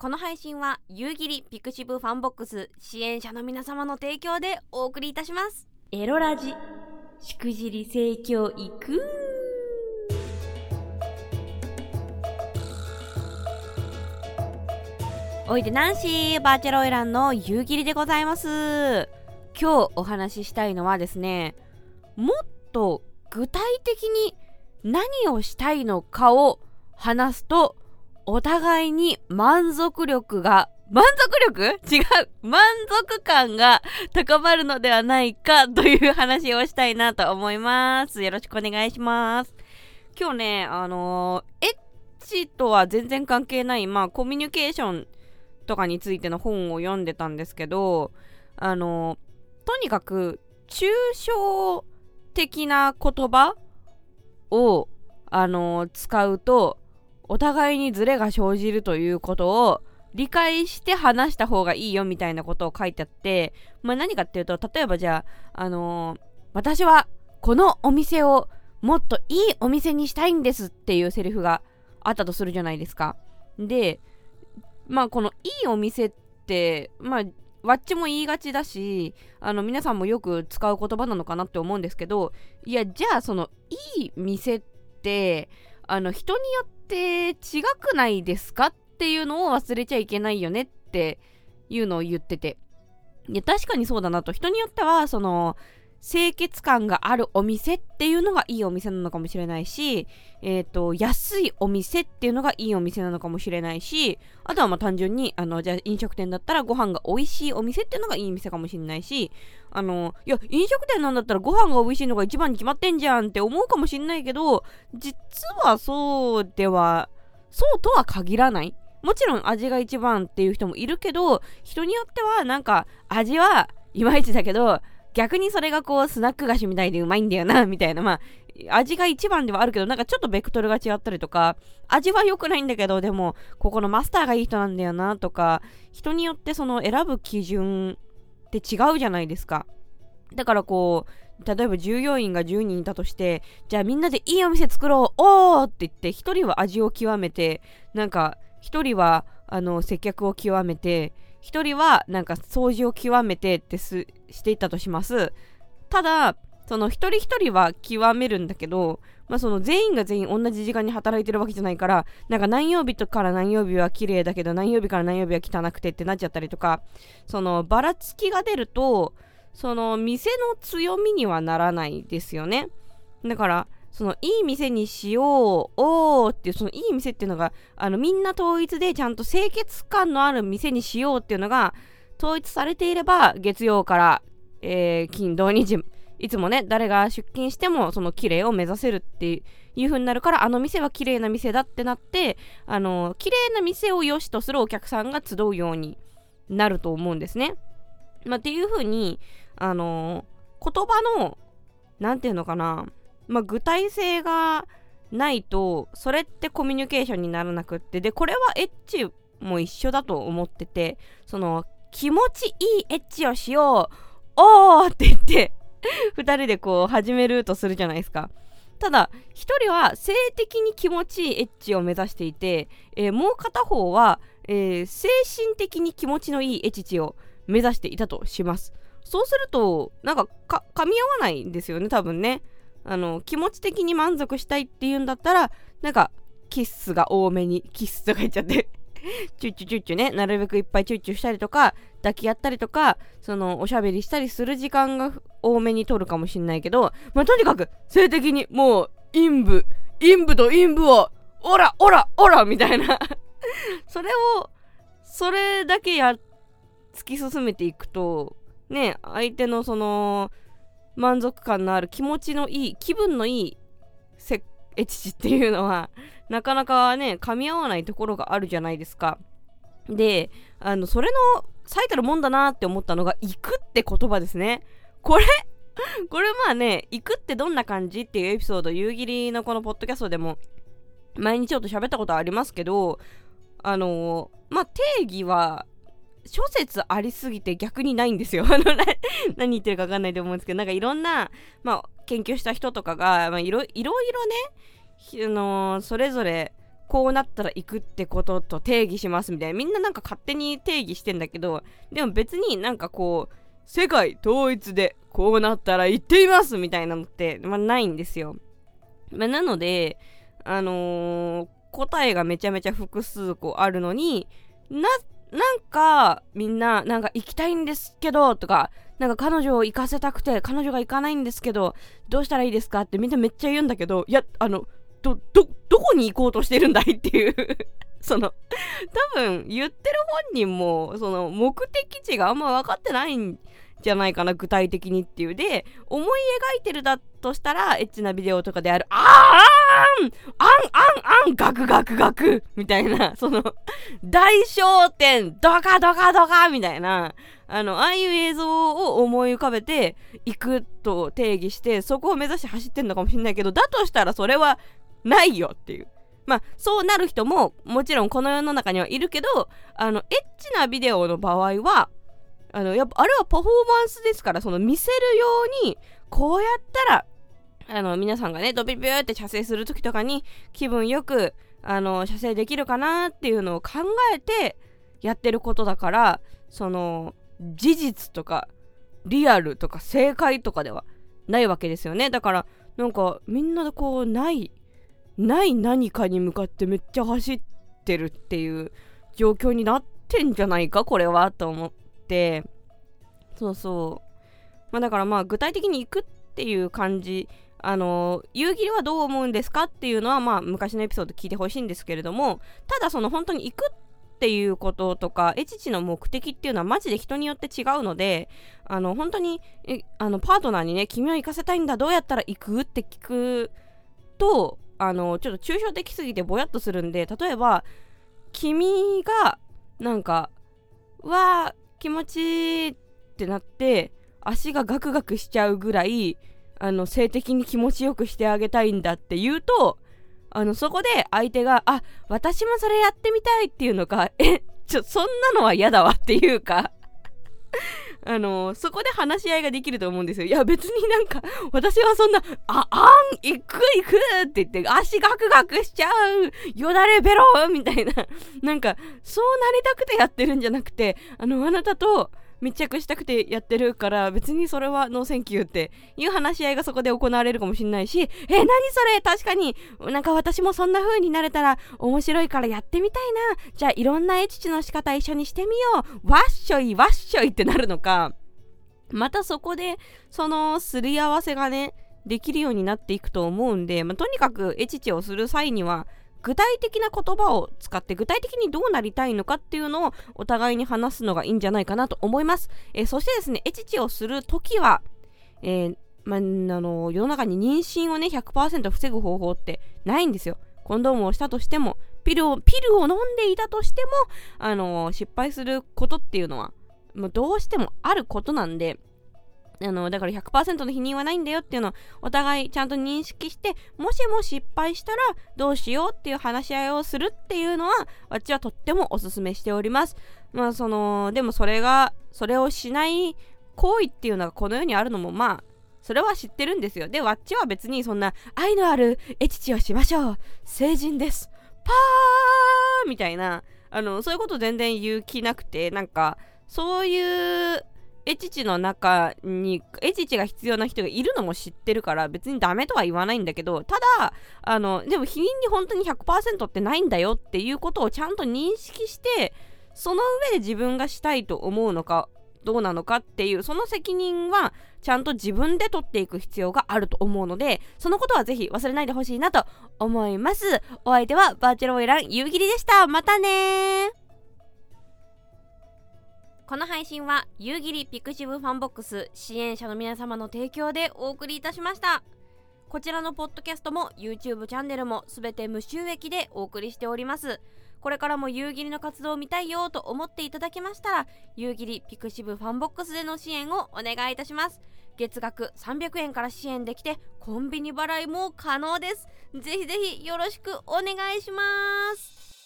この配信は夕霧 pixiv FANBOX 支援者の皆様の提供でお送りいたします。エロラジしくじり盛況いくおいでナンシーバーチャルオイランの夕霧でございます。今日お話ししたいのはですねもっと具体的に何をしたいのかを話すとお互いに満足力が満足力？違う満足感が高まるのではないかという話をしたいなと思います。よろしくお願いします。今日ね、あのー、エッチとは全然関係ない、まあ、コミュニケーションとかについての本を読んでたんですけど、あのー、とにかく、抽象的な言葉を、あのー、使うと、お互いにズレが生じるということを理解して話した方がいいよみたいなことを書いてあって、まあ、何かっていうと、例えばじゃあ、あのー、私はこのお店をもっといいお店にしたいんですっていうセリフがあったとするじゃないですか。で、まあこのいいお店って、まあわっちも言いがちだし、あの皆さんもよく使う言葉なのかなって思うんですけど、いや、じゃあそのいい店って、あの人によって違くないですかっていうのを忘れちゃいけないよねっていうのを言ってて。いや、確かにそうだなと。人によっては、その、清潔感があるお店っていうのがいいお店なのかもしれないし、えっ、ー、と、安いお店っていうのがいいお店なのかもしれないし、あとはまあ単純に、あの、じゃあ飲食店だったらご飯が美味しいお店っていうのがいい店かもしれないし、あの、いや、飲食店なんだったらご飯が美味しいのが一番に決まってんじゃんって思うかもしれないけど、実はそうでは、そうとは限らない。もちろん味が一番っていう人もいるけど、人によってはなんか味はいまいちだけど、逆にそれがこうスナック菓子みたいでうまいんだよな、みたいな。まあ、味が一番ではあるけど、なんかちょっとベクトルが違ったりとか、味は良くないんだけど、でも、ここのマスターがいい人なんだよな、とか、人によってその選ぶ基準って違うじゃないですか。だからこう、例えば従業員が10人いたとして、じゃあみんなでいいお店作ろうおーって言って、1人は味を極めて、なんか、1人は、あの、接客を極めて、1人はなんか掃除を極めてってすしていったとします。ただその一人一人は極めるんだけど、まあ、その全員が全員同じ時間に働いてるわけじゃないからなんか何曜日とから何曜日は綺麗だけど何曜日から何曜日は汚くてってなっちゃったりとかそのばらつきが出るとその店の強みにはならないですよね。だからそのいい店にしようおーっていうそのいい店っていうのがあのみんな統一でちゃんと清潔感のある店にしようっていうのが統一されていれば月曜から、えー、金土日いつもね誰が出勤してもその綺麗を目指せるっていう風になるからあの店は綺麗な店だってなってあの綺麗な店を良しとするお客さんが集うようになると思うんですね。まあ、っていう風にあの言葉の何て言うのかなまあ、具体性がないとそれってコミュニケーションにならなくってでこれはエッチも一緒だと思っててその気持ちいいエッチをしよう。おーって言って2人でこう始めるとするじゃないですか。ただ1人は性的に気持ちいいエッチを目指していて、えー、もう片方は、えー、精神的に気持ちのいいエッチを目指していたとします。そうするとなんかか噛み合わないんですよね多分ね。あの気持ち的に満足したいっていうんだったらなんかキッスが多めにキッスとか言っちゃって。チュッチュチュッチュねなるべくいっぱいチュッチュしたりとか抱き合ったりとかそのおしゃべりしたりする時間が多めに取るかもしんないけどまあとにかく性的にもう陰部陰部と陰部をオラオラオラみたいな。それをそれだけや突き進めていくとね相手のその満足感のある気持ちのいい気分のいいせエチチっていうのはなかなかね噛み合わないところがあるじゃないですか。であのそれの最たるもんだなって思ったのが行くって言葉ですね。これこれまあね行くってどんな感じっていうエピソード夕霧のこのポッドキャストでも前にちょっと喋ったことありますけどあのまあ定義は諸説ありすぎて逆にないんですよ。何言ってるか分かんないと思うんですけど、なんかいろんな、まあ、研究した人とかが、まあ、いろいろね、あのー、それぞれこうなったら行くってことと定義しますみたいなみんななんか勝手に定義してんだけどでも別になんかこう世界統一でこうなったら行っていますみたいなのって、まあ、ないんですよ、まあ、なのであのー、答えがめちゃめちゃ複数個あるのにななんかみんななんか行きたいんですけどとかなんか彼女を行かせたくて彼女が行かないんですけどどうしたらいいですかってみんなめっちゃ言うんだけどいやあのど、ど、どこに行こうとしてるんだいっていう その、多分言ってる本人も、その目的地があんま分かってないんじゃないかな、具体的にっていう。で、思い描いてるだとしたら、エッチなビデオとかである、あーんあんあんあんガクガクガクみたいな、その、大商店ドカドカドカみたいな、あの、ああいう映像を思い浮かべて、行くと定義して、そこを目指して走ってんのかもしれないけど、だとしたらそれはないよっていう。まあ、そうなる人ももちろんこの世の中にはいるけど、あの、エッチなビデオの場合は、あの、やっぱ、あれはパフォーマンスですから、その見せるように、こうやったら、あの、皆さんがね、ドビビューって射精する時とかに、気分よく、あの、射精できるかなっていうのを考えて、やってることだから、その、事実とか、リアルとか正解とかではないわけですよね。だから、なんか、みんなでこう、ない、ない何かに向かってめっちゃ走ってるっていう状況になってんじゃないかこれはと思ってそうそう。まあだからまあ具体的に行くっていう感じあの夕霧はどう思うんですかっていうのはまあ昔のエピソード聞いてほしいんですけれどもただその本当に行くっていうこととかエチチの目的っていうのはマジで人によって違うのであの本当にあのパートナーにね君は行かせたいんだどうやったら行くって聞くとあのちょっと抽象的すぎてぼやっとするんで例えば君がなんかわー気持ちいいってなって足がガクガクしちゃうぐらいあの性的に気持ちよくしてあげたいんだって言うとあのそこで相手があ私もそれやってみたいっていうのかえちょそんなのは嫌だわっていうか。あのそこで話し合いができると思うんですよ。いや、別になんか、私はそんな、あ、あん、行く行くって言って、足ガクガクしちゃうよだれベロみたいな。なんか、そうなりたくてやってるんじゃなくて、あの、あなたと、密着したくてやってるから別にそれはノーセンキューっていう話し合いがそこで行われるかもしれないしえ何それ？確かになんか私もそんな風になれたら面白いからやってみたいな。じゃあいろんなエチチの仕方一緒にしてみよう。わっしょいわっしょいってなるのか。またそこでそのすり合わせがねできるようになっていくと思うんで、まあ、とにかくエチチをする際には具体的な言葉を使って具体的にどうなりたいのかっていうのをお互いに話すのがいいんじゃないかなと思います。えー、そしてですね、エチチをするときは、えー、まあの世の中に妊娠をね100%防ぐ方法ってないんですよ。コンドームをしたとしてもピルをピルを飲んでいたとしても、あの失敗することっていうのはもうどうしてもあることなんであの、だから100%の否認はないんだよっていうのをお互いちゃんと認識して、もしも失敗したらどうしようっていう話し合いをするっていうのは、私はとってもおすすめしております。まあその、でもそれが、それをしない行為っていうのがこの世にあるのもまあ、それは知ってるんですよ。で、わっちは別にそんな愛のあるエチチをしましょう。成人です。パーみたいな、あの、そういうこと全然言う気なくて、なんか、そういうエチチの中にエチチが必要な人がいるのも知ってるから別にダメとは言わないんだけどただあのでも否認に本当に100%ってないんだよっていうことをちゃんと認識してその上で自分がしたいと思うのかどうなのかっていうその責任はちゃんと自分で取っていく必要があると思うのでそのことはぜひ忘れないでほしいなと思います。お相手はバーチャルオイラン夕霧でした。またねこの配信は夕霧ピクシブファンボックス支援者の皆様の提供でお送りいたしました。こちらのポッドキャストも YouTube チャンネルもすべて無収益でお送りしております。これからも夕霧の活動を見たいよと思っていただけましたら夕霧 pixiv FANBOX での支援をお願いいたします。月額300円から支援できてコンビニ払いも可能です。ぜひぜひよろしくお願いします。